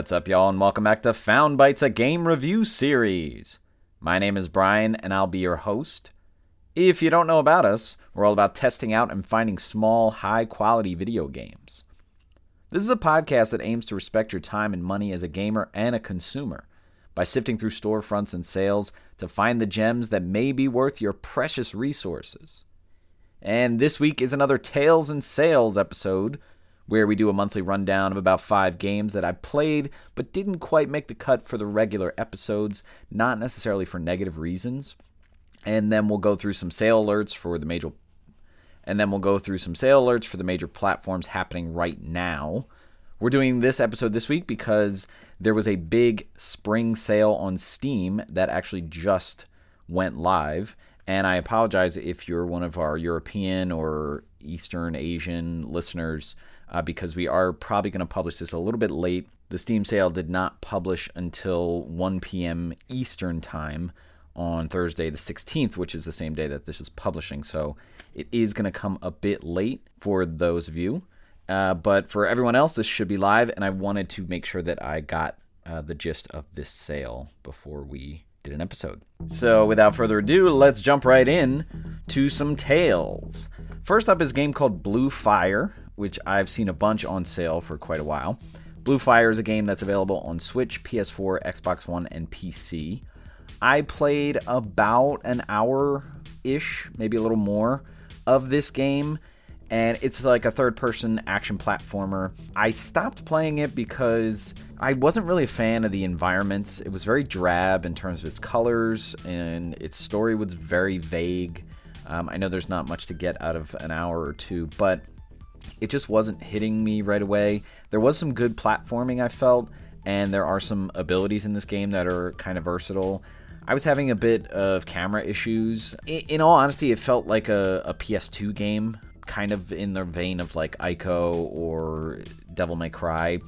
What's up, y'all, and welcome back to Found Bytes, a game review series. My name is Brian, and I'll be your host. If you don't know about us, we're all about testing out and finding small, high quality video games. This is a podcast that aims to respect your time and money as a gamer and a consumer by sifting through storefronts and sales to find the gems that may be worth your precious resources. And this week is another Tales and Sales episode where we do a monthly rundown of about five games that I played but didn't quite make the cut for the regular episodes, not necessarily for negative reasons. And then we'll go through some sale alerts for the major and then we'll go through some sale alerts for the major platforms happening right now. We're doing this episode this week because there was a big spring sale on Steam that actually just went live. And I apologize if you're one of our European or Eastern Asian listeners uh, because we are probably going to publish this a little bit late. The Steam sale did not publish until 1 p.m. Eastern Time on Thursday, the 16th, which is the same day that this is publishing. So it is going to come a bit late for those of you. Uh, but for everyone else, this should be live, and I wanted to make sure that I got uh, the gist of this sale before we did an episode. So without further ado, let's jump right in to some tales. First up is a game called Blue Fire, which I've seen a bunch on sale for quite a while. Blue Fire is a game that's available on Switch, PS4, Xbox One, and PC. I played about an hour ish, maybe a little more, of this game, and it's like a third person action platformer. I stopped playing it because I wasn't really a fan of the environments. It was very drab in terms of its colors, and its story was very vague. Um, I know there's not much to get out of an hour or two, but it just wasn't hitting me right away. There was some good platforming I felt, and there are some abilities in this game that are kind of versatile. I was having a bit of camera issues. In, all honesty, it felt like a, a, PS2 game, kind of in the vein of like Ico or Devil May Cry.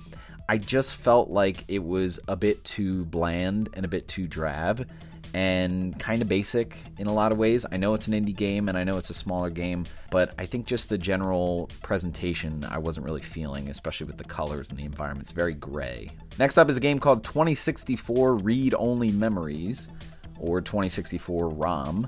I just felt like it was a bit too bland and a bit too drab and kind of basic in a lot of ways. I know it's an indie game and I know it's a smaller game, but I think just the general presentation I wasn't really feeling, especially with the colors and the environment. It's very gray. Next up is a game called 2064 Read Only Memories, or 2064 ROM.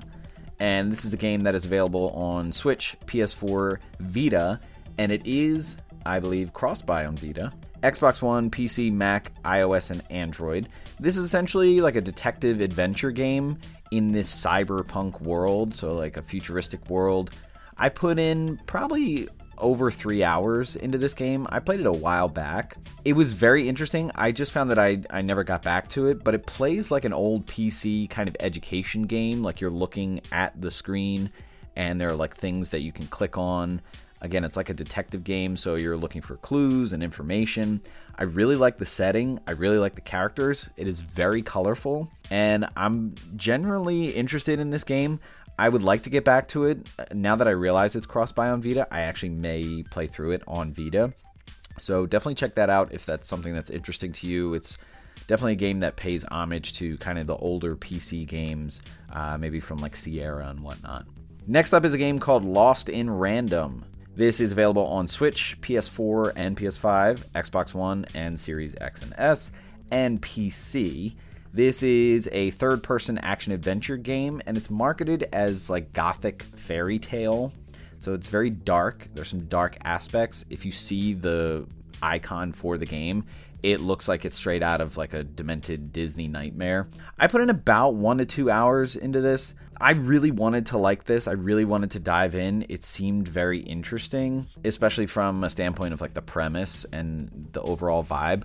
And this is a game that is available on Switch, PS4, Vita, and it is, I believe, cross buy on Vita. Xbox One, PC, Mac, iOS, and Android. This is essentially like a detective adventure game in this cyberpunk world, so like a futuristic world. I put in probably over three hours into this game. I played it a while back. It was very interesting. I just found that I, I never got back to it, but it plays like an old PC kind of education game. Like you're looking at the screen and there are like things that you can click on Again, it's like a detective game, so you're looking for clues and information. I really like the setting, I really like the characters. It is very colorful, and I'm generally interested in this game. I would like to get back to it. Now that I realize it's cross buy on Vita, I actually may play through it on Vita. So definitely check that out if that's something that's interesting to you. It's definitely a game that pays homage to kind of the older PC games, uh, maybe from like Sierra and whatnot. Next up is a game called Lost in Random. This is available on Switch, PS4, and PS5, Xbox One, and Series X and S, and PC. This is a third person action adventure game, and it's marketed as like gothic fairy tale. So it's very dark. There's some dark aspects. If you see the icon for the game, it looks like it's straight out of like a demented Disney nightmare. I put in about one to two hours into this. I really wanted to like this. I really wanted to dive in. It seemed very interesting, especially from a standpoint of like the premise and the overall vibe.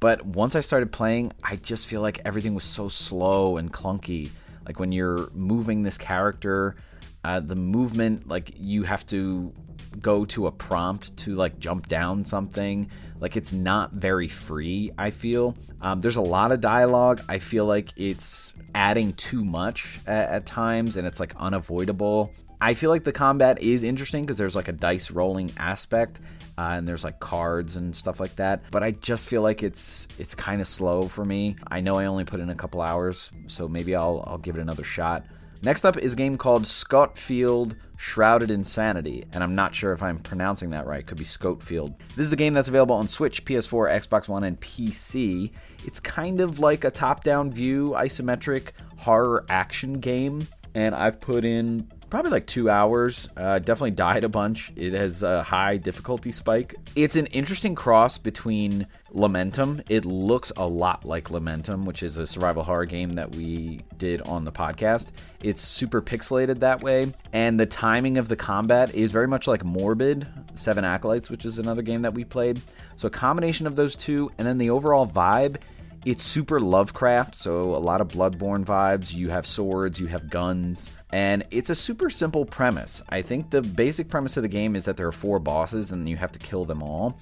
But once I started playing, I just feel like everything was so slow and clunky. Like when you're moving this character, uh, the movement, like you have to go to a prompt to like jump down something. Like it's not very free, I feel. Um, there's a lot of dialogue. I feel like it's adding too much at, at times and it's like unavoidable. I feel like the combat is interesting because there's like a dice rolling aspect uh, and there's like cards and stuff like that. But I just feel like it's it's kind of slow for me. I know I only put in a couple hours, so maybe I'll I'll give it another shot. Next up is a game called Skautfold Shrouded in Sanity, and I'm not sure if I'm pronouncing that right. Could be Skautfold. This is a game that's available on Switch, PS4, Xbox One, and PC. It's kind of like a top down view, isometric horror action game, and I've put in probably like two hours. Uh, definitely died a bunch. It has a high difficulty spike. It's an interesting cross between Lamentum. It looks a lot like Lamentum, which is a survival horror game that we did on the podcast. It's super pixelated that way, and the timing of the combat is very much like Morbid, Seven Acolytes, which is another game that we played. So a combination of those two, and then the overall vibe it's super Lovecraft, so a lot of Bloodborne vibes. You have swords, you have guns, and it's a super simple premise. I think the basic premise of the game is that there are four bosses and you have to kill them all.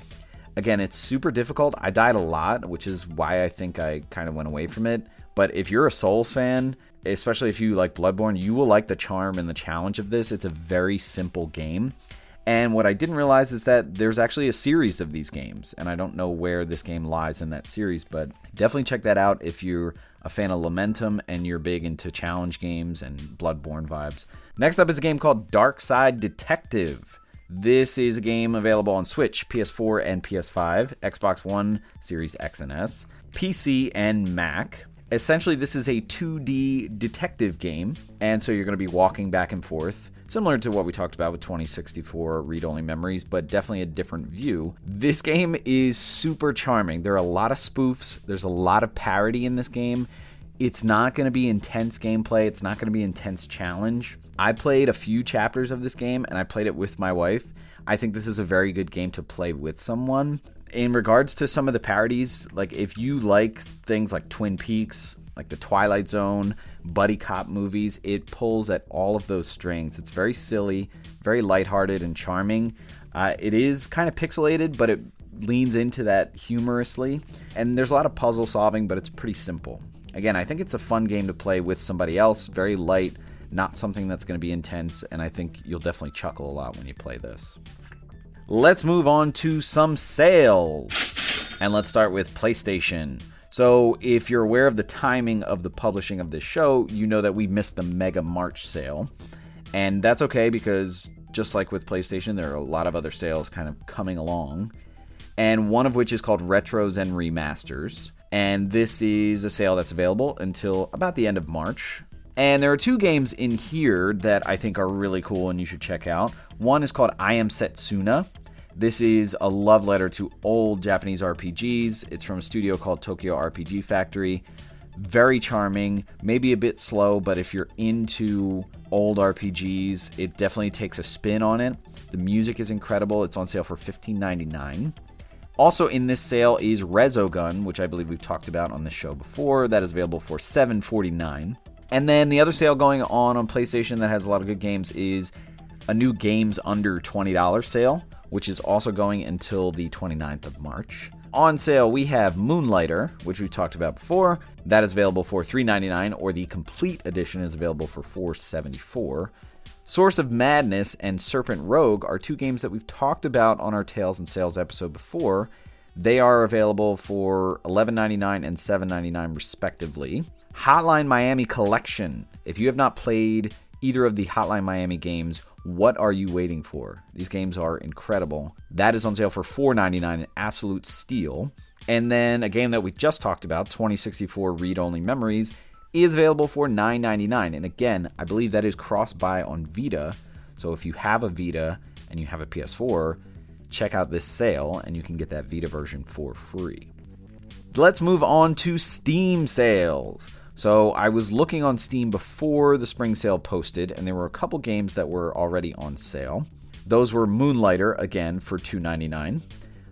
Again, it's super difficult. I died a lot, which is why I think I kind of went away from it. But if you're a Souls fan, especially if you like Bloodborne, you will like the charm and the challenge of this. It's a very simple game. And what I didn't realize is that there's actually a series of these games, and I don't know where this game lies in that series, but definitely check that out if you're a fan of Lamentum and you're big into challenge games and Bloodborne vibes. Next up is a game called Darkside Detective. This is a game available on Switch, PS4 and PS5, Xbox One, Series X and S, PC, and Mac. Essentially, this is a 2D detective game, and so you're going to be walking back and forth similar to what we talked about with 2064 read only memories, but definitely a different view. This game is super charming. There are a lot of spoofs, there's a lot of parody in this game. It's not going to be intense gameplay, it's not going to be intense challenge. I played a few chapters of this game and I played it with my wife. I think this is a very good game to play with someone. In regards to some of the parodies, like if you like things like Twin Peaks, like the Twilight Zone, buddy cop movies. It pulls at all of those strings. It's very silly, very lighthearted, and charming. Uh, it is kind of pixelated, but it leans into that humorously. And there's a lot of puzzle solving, but it's pretty simple. Again, I think it's a fun game to play with somebody else, very light, not something that's going to be intense, and I think you'll definitely chuckle a lot when you play this. Let's move on to some sales. And let's start with PlayStation. So, if you're aware of the timing of the publishing of this show, you know that we missed the Mega March sale. And that's okay because, just like with PlayStation, there are a lot of other sales kind of coming along. And one of which is called Retros and Remasters. And this is a sale that's available until about the end of March. And there are two games in here that I think are really cool and you should check out. One is called I Am Setsuna, this is a love letter to old Japanese RPGs. It's from a studio called Tokyo RPG Factory. Very charming, maybe a bit slow, but if you're into old RPGs, it definitely takes a spin on it. The music is incredible. It's on sale for $15.99. Also in this sale is Resogun, which I believe we've talked about on this show before. That is available for $7.49. And then the other sale going on on PlayStation that has a lot of good games is a new games under $20 sale which is also going until the 29th of March. On sale, we have Moonlighter, which we talked about before. That is available for $3.99, or the complete edition is available for $4.74. Source of Madness and Serpent Rogue are two games that we've talked about on our Tales and Sales episode before. They are available for $11.99 and $7.99 respectively. Hotline Miami Collection. If you have not played either of the Hotline Miami games, what are you waiting for? These games are incredible. That is on sale for $4.99, an absolute steal. And then a game that we just talked about, 2064 Read Only Memories, is available for $9.99. And again, I believe that is cross buy on Vita. So if you have a Vita and you have a PS4, check out this sale and you can get that Vita version for free. Let's move on to Steam sales. So I was looking on Steam before the spring sale posted, and there were a couple games that were already on sale. Those were Moonlighter, again, for $2.99.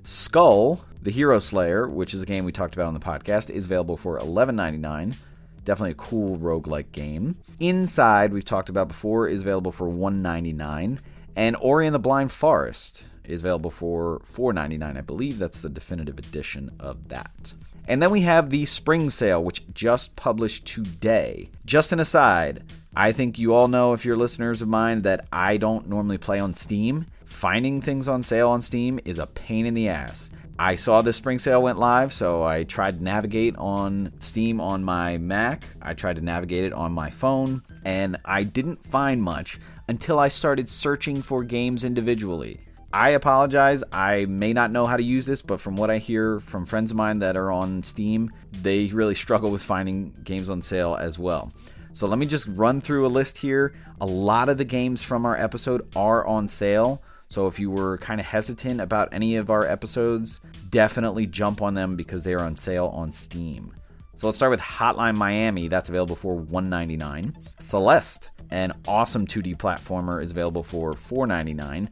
Skul, the Hero Slayer, which is a game we talked about on the podcast, is available for $11.99. Definitely a cool roguelike game. Inside, we've talked about before, is available for $1.99. And Ori and the Blind Forest is available for $4.99. I believe that's the definitive edition of that. And then we have the spring sale, which just published today. Just an aside, I think you all know, if you're listeners of mine, that I don't normally play on Steam. Finding things on sale on Steam is a pain in the ass. I saw the spring sale went live, so I tried to navigate on Steam on my Mac. I tried to navigate it on my phone, and I didn't find much until I started searching for games individually. I apologize. I may not know how to use this, but from what I hear from friends of mine that are on Steam, they really struggle with finding games on sale as well. So let me just run through a list here. A lot of the games from our episode are on sale. So if you were kind of hesitant about any of our episodes, definitely jump on them because they are on sale on Steam. So let's start with Hotline Miami. That's available for 199. Celeste, an awesome 2D platformer, is available for $499.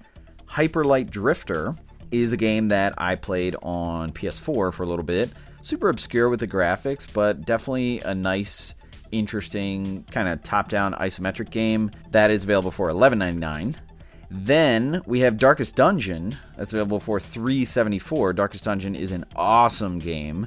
Hyper Light Drifter is a game that I played on PS4 for a little bit. Super obscure with the graphics, but definitely a nice, interesting, kind of top down isometric game that is available for $11.99. Then we have Darkest Dungeon that's available for 374. Darkest Dungeon is an awesome game.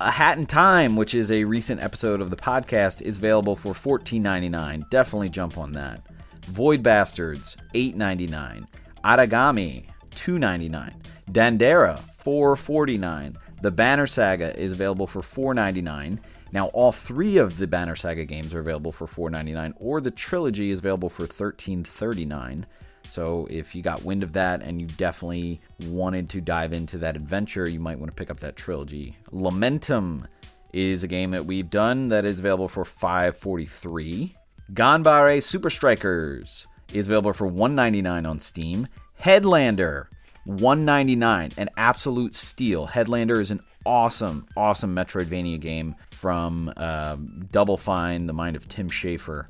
A Hat in Time, which is a recent episode of the podcast, is available for $14.99. Definitely jump on that. Void Bastards, $8.99. Aragami, $2.99. Dandara, $4.49. The Banner Saga is available for $4.99. Now, all three of the Banner Saga games are available for $4.99, or the trilogy is available for $13.39. So if you got wind of that and you definitely wanted to dive into that adventure, you might want to pick up that trilogy. Lamentum is a game that we've done that is available for 543. Ganbare Super Strikers is available for 199 on Steam. Headlander 199 an absolute steal. Headlander is an awesome awesome Metroidvania game from uh, Double Fine, the mind of Tim Schafer.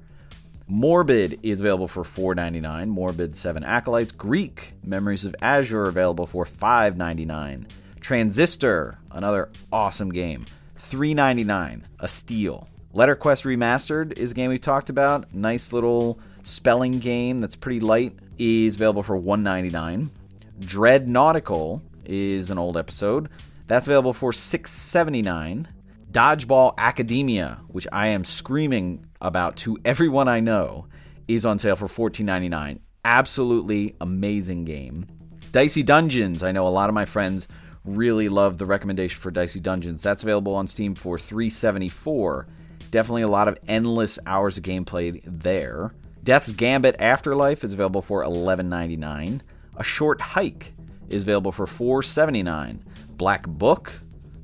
Morbid is available for $4.99. Morbid 7 Acolytes. Greak Memories of Azure available for $5.99. Transistor, another awesome game. $3.99. A steal. Letterquest Remastered is a game we've talked about. Nice little spelling game that's pretty light. Is available for $1.99. Dread Nautical is an old episode. That's available for $6.79. Dodgeball Academia, which I am screaming about to everyone I know, is on sale for $14.99. Absolutely amazing game. Dicey Dungeons, I know a lot of my friends really love the recommendation for Dicey Dungeons. That's available on Steam for $374. Definitely a lot of endless hours of gameplay there. Death's Gambit Afterlife is available for $11.99. A Short Hike is available for $4.79. Black Book,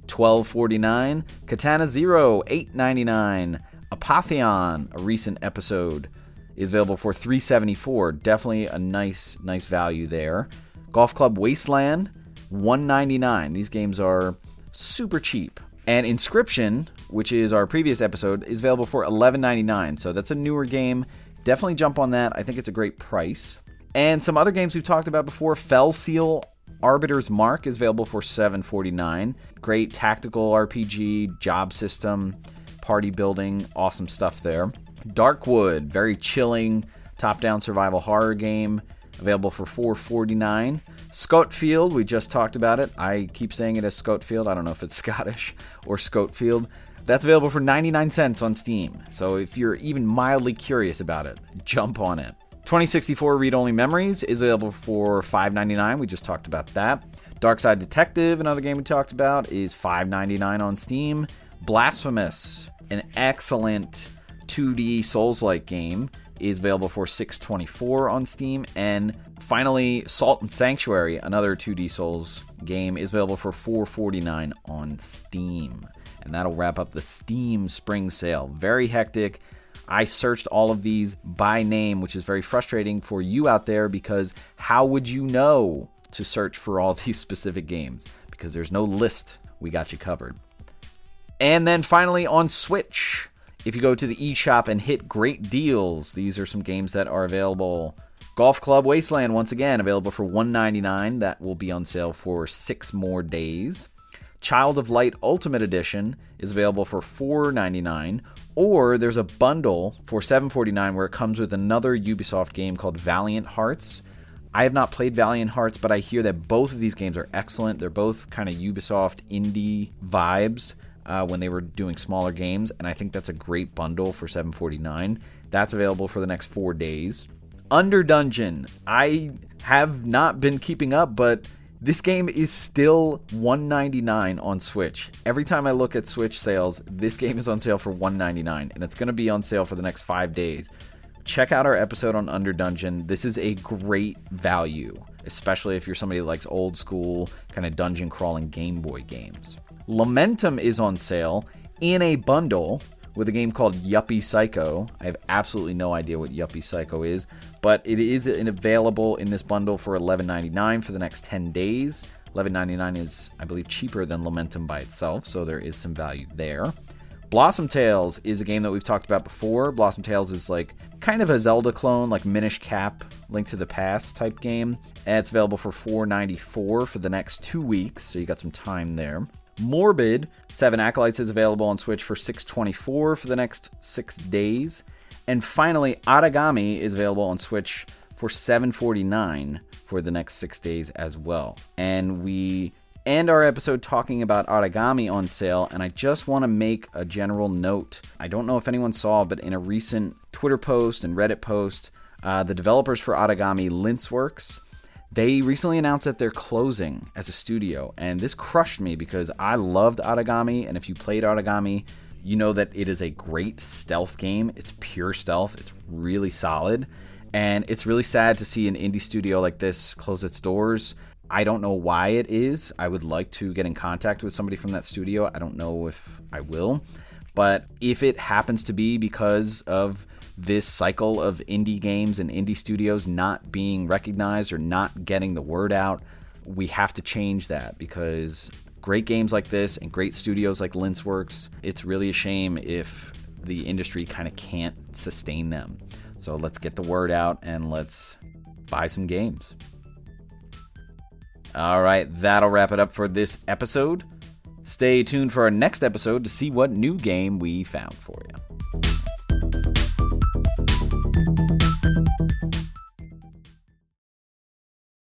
$12.49. Katana Zero, $8.99. Apotheon, a recent episode, is available for 374. Definitely a nice, nice value there. Golf Club Wasteland, $1.99. These games are super cheap. And Inscryption, which is our previous episode, is available for 11.99. So that's a newer game. Definitely jump on that. I think it's a great price. And some other games we've talked about before, Fell Seal Arbiter's Mark is available for 7.49. Great tactical RPG, job system party building, awesome stuff there. Darkwood, very chilling top-down survival horror game, available for 4.49. Skautfold, we just talked about it. I keep saying it as Scoutfield. I don't know if it's Scottish or Scoutfield. That's available for 99 cents on Steam. So if you're even mildly curious about it, jump on it. 2064 Read Only Memories is available for $5.99. We just talked about that. Darkside Detective, another game we talked about, is $5.99 on Steam. Blasphemous an excellent 2D Souls-like game is available for 624 on Steam and finally Salt and Sanctuary another 2D Souls game is available for 449 on Steam and that'll wrap up the Steam spring sale very hectic I searched all of these by name which is very frustrating for you out there because how would you know to search for all these specific games because there's no list we got you covered and then finally on Switch, if you go to the eShop and hit great deals, these are some games that are available. Golf Club Wasteland, once again, available for 199. That will be on sale for six more days. Child of Light Ultimate Edition is available for $4.99, or there's a bundle for $7.49 where it comes with another Ubisoft game called Valiant Hearts. I have not played Valiant Hearts, but I hear that both of these games are excellent. They're both kind of Ubisoft indie vibes uh, when they were doing smaller games, and I think that's a great bundle for 749. That's available for the next four days. Under Dungeon, I have not been keeping up, but This game is still 199 on Switch. Every time I look at Switch sales, this game is on sale for 199 and it's going to be on sale for the next 5 days. Check out our episode on Under Dungeon. This is a great value, especially if you're somebody that likes old school kind of dungeon crawling Game Boy games. Lamentum is on sale in a bundle with a game called Yuppie Psycho. I have absolutely no idea what Yuppie Psycho is, but it is available in this bundle for $11.99 for the next 10 days. $11.99 is, I believe, cheaper than Lamentum by itself, so there is some value there. Blossom Tales is a game that we've talked about before. Blossom Tales is like kind of a Zelda clone, like Minish Cap, Link to the Past type game. And it's available for $4.94 for the next two weeks, so you got some time there. Morbid Seven Acolytes is available on Switch for 624 for the next six days. And finally, Aragami is available on Switch for 749 for the next six days as well. And we end our episode talking about Aragami on sale. And I just want to make a general note. I don't know if anyone saw, but in a recent Twitter post and Reddit post, uh, the developers for Aragami, Linceworks, they recently announced that they're closing as a studio, and this crushed me because I loved Aragami, and if you played Aragami, you know that it is a great stealth game. It's pure stealth, it's really solid, and it's really sad to see an indie studio like this close its doors. I don't know why it is. I would like to get in contact with somebody from that studio. I don't know if I will. But if it happens to be because of this cycle of indie games and indie studios not being recognized or not getting the word out. We have to change that because great games like this and great studios like Linceworks, it's really a shame if the industry kind of can't sustain them. So let's get the word out and let's buy some games. All right, that'll wrap it up for this episode. Stay tuned for our next episode to see what new game we found for you.